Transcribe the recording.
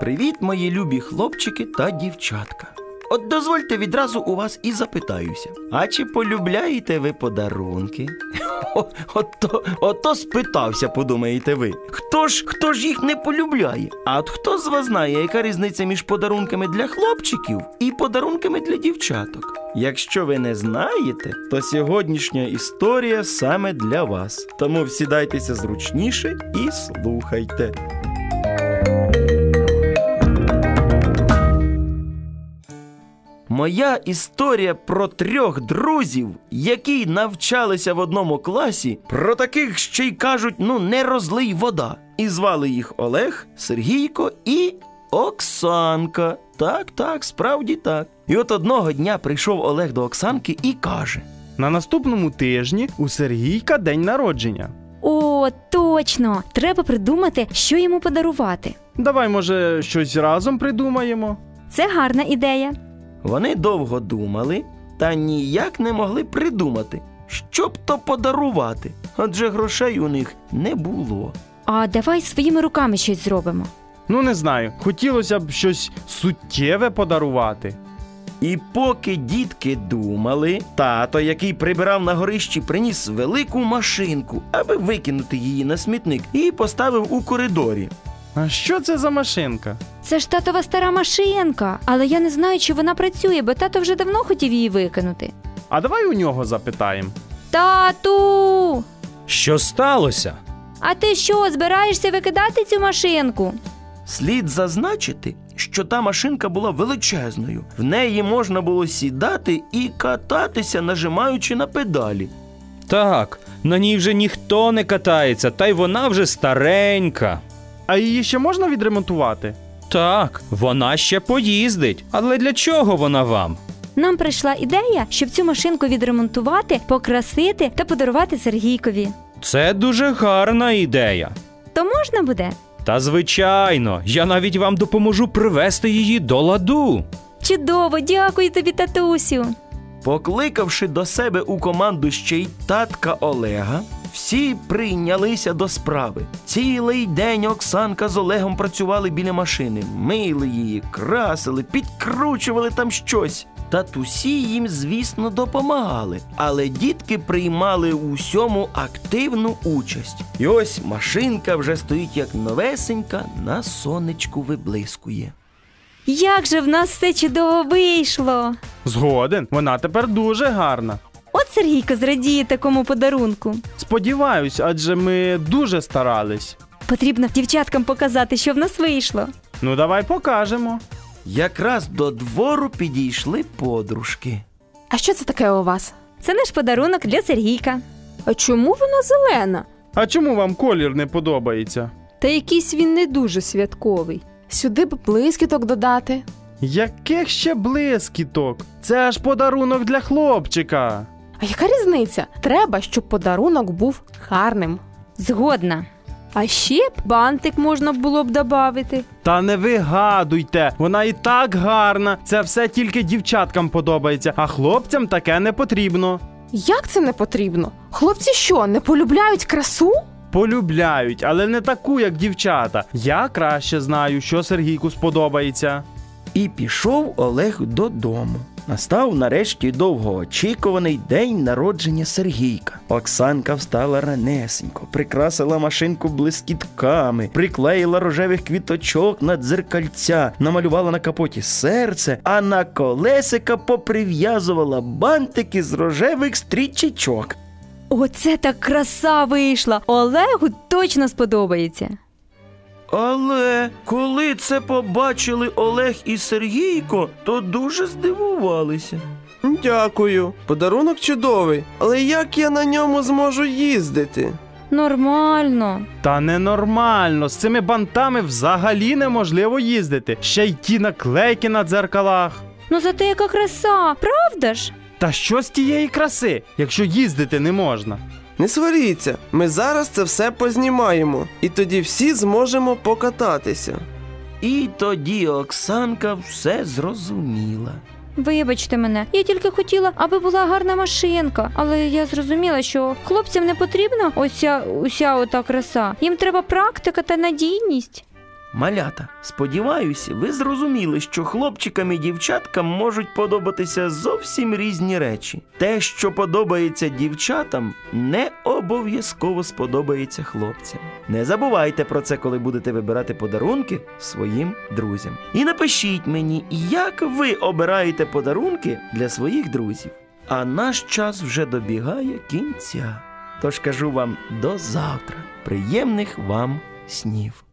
Привіт, мої любі хлопчики та дівчатка. От дозвольте відразу у вас і запитаюся. А чи полюбляєте ви подарунки? Ото, ото спитався, подумаєте ви. Хто ж хто ж їх не полюбляє? А от хто з вас знає, яка різниця між подарунками для хлопчиків і подарунками для дівчаток? Якщо ви не знаєте, то сьогоднішня історія саме для вас. Тому всідайтеся зручніше і слухайте. Моя історія про трьох друзів, які навчалися в одному класі, про таких ще й кажуть, ну не розлий вода. І звали їх Олег, Сергійко і Оксанка. Так, так, справді так. І от одного дня прийшов Олег до Оксанки і каже: На наступному тижні у Сергійка день народження. О, точно! Треба придумати, що йому подарувати. Давай, може, щось разом придумаємо. Це гарна ідея. Вони довго думали та ніяк не могли придумати, що б то подарувати, адже грошей у них не було. А давай своїми руками щось зробимо. Ну, не знаю, хотілося б щось суттєве подарувати. І поки дітки думали, тато, який прибирав на горищі, приніс велику машинку, аби викинути її на смітник, і поставив у коридорі. А що це за машинка? Це ж татова стара машинка, але я не знаю, чи вона працює, бо тато вже давно хотів її викинути. А давай у нього запитаємо. Тату! Що сталося? А ти що, збираєшся викидати цю машинку? Слід зазначити, що та машинка була величезною. В неї можна було сідати і кататися, нажимаючи на педалі. Так, на ній вже ніхто не катається, та й вона вже старенька. А її ще можна відремонтувати? Так, вона ще поїздить. Але для чого вона вам? Нам прийшла ідея, щоб цю машинку відремонтувати, покрасити та подарувати Сергійкові. Це дуже гарна ідея. То можна буде? Та звичайно, я навіть вам допоможу привести її до ладу. Чудово, дякую тобі, татусю. Покликавши до себе у команду ще й татка Олега, всі прийнялися до справи. Цілий день Оксанка з Олегом працювали біля машини, мили її, красили, підкручували там щось. Татусі їм, звісно, допомагали, але дітки приймали у всьому активну участь. І ось машинка вже стоїть як новесенька, на сонечку виблискує. Як же в нас все чудово вийшло! Згоден, вона тепер дуже гарна. Сергійко зрадіє такому подарунку. Сподіваюсь, адже ми дуже старались. Потрібно дівчаткам показати, що в нас вийшло. Ну, давай покажемо. Якраз до двору підійшли подружки. А що це таке у вас? Це наш подарунок для Сергійка. А чому вона зелена? А чому вам колір не подобається? Та якийсь він не дуже святковий. Сюди б блискіток додати. Яких ще блискіток? Це ж подарунок для хлопчика. А яка різниця? Треба, щоб подарунок був гарним. Згодна. А ще б бантик можна було б додати. Та не вигадуйте, вона і так гарна. Це все тільки дівчаткам подобається, а хлопцям таке не потрібно. Як це не потрібно? Хлопці що, не полюбляють красу? Полюбляють, але не таку, як дівчата. Я краще знаю, що Сергійку сподобається. І пішов Олег додому. Настав нарешті довгоочікуваний день народження Сергійка. Оксанка встала ранесенько, прикрасила машинку блискітками, приклеїла рожевих квіточок на дзеркальця, намалювала на капоті серце, а на колесика поприв'язувала бантики з рожевих стрічечок. Оце так краса вийшла. Олегу точно сподобається. Але коли це побачили Олег і Сергійко, то дуже здивувалися. Дякую. Подарунок чудовий. Але як я на ньому зможу їздити? Нормально. Та ненормально, з цими бантами взагалі неможливо їздити. Ще й ті наклейки на дзеркалах. Ну зате яка краса, правда ж? Та що з тієї краси, якщо їздити не можна? Не сваріться, ми зараз це все познімаємо, і тоді всі зможемо покататися. І тоді Оксанка все зрозуміла. Вибачте мене, я тільки хотіла, аби була гарна машинка, але я зрозуміла, що хлопцям не потрібна оця уся ота краса. Їм треба практика та надійність. Малята, сподіваюся, ви зрозуміли, що хлопчикам і дівчаткам можуть подобатися зовсім різні речі. Те, що подобається дівчатам, не обов'язково сподобається хлопцям. Не забувайте про це, коли будете вибирати подарунки своїм друзям. І напишіть мені, як ви обираєте подарунки для своїх друзів. А наш час вже добігає кінця. Тож кажу вам до завтра. Приємних вам снів.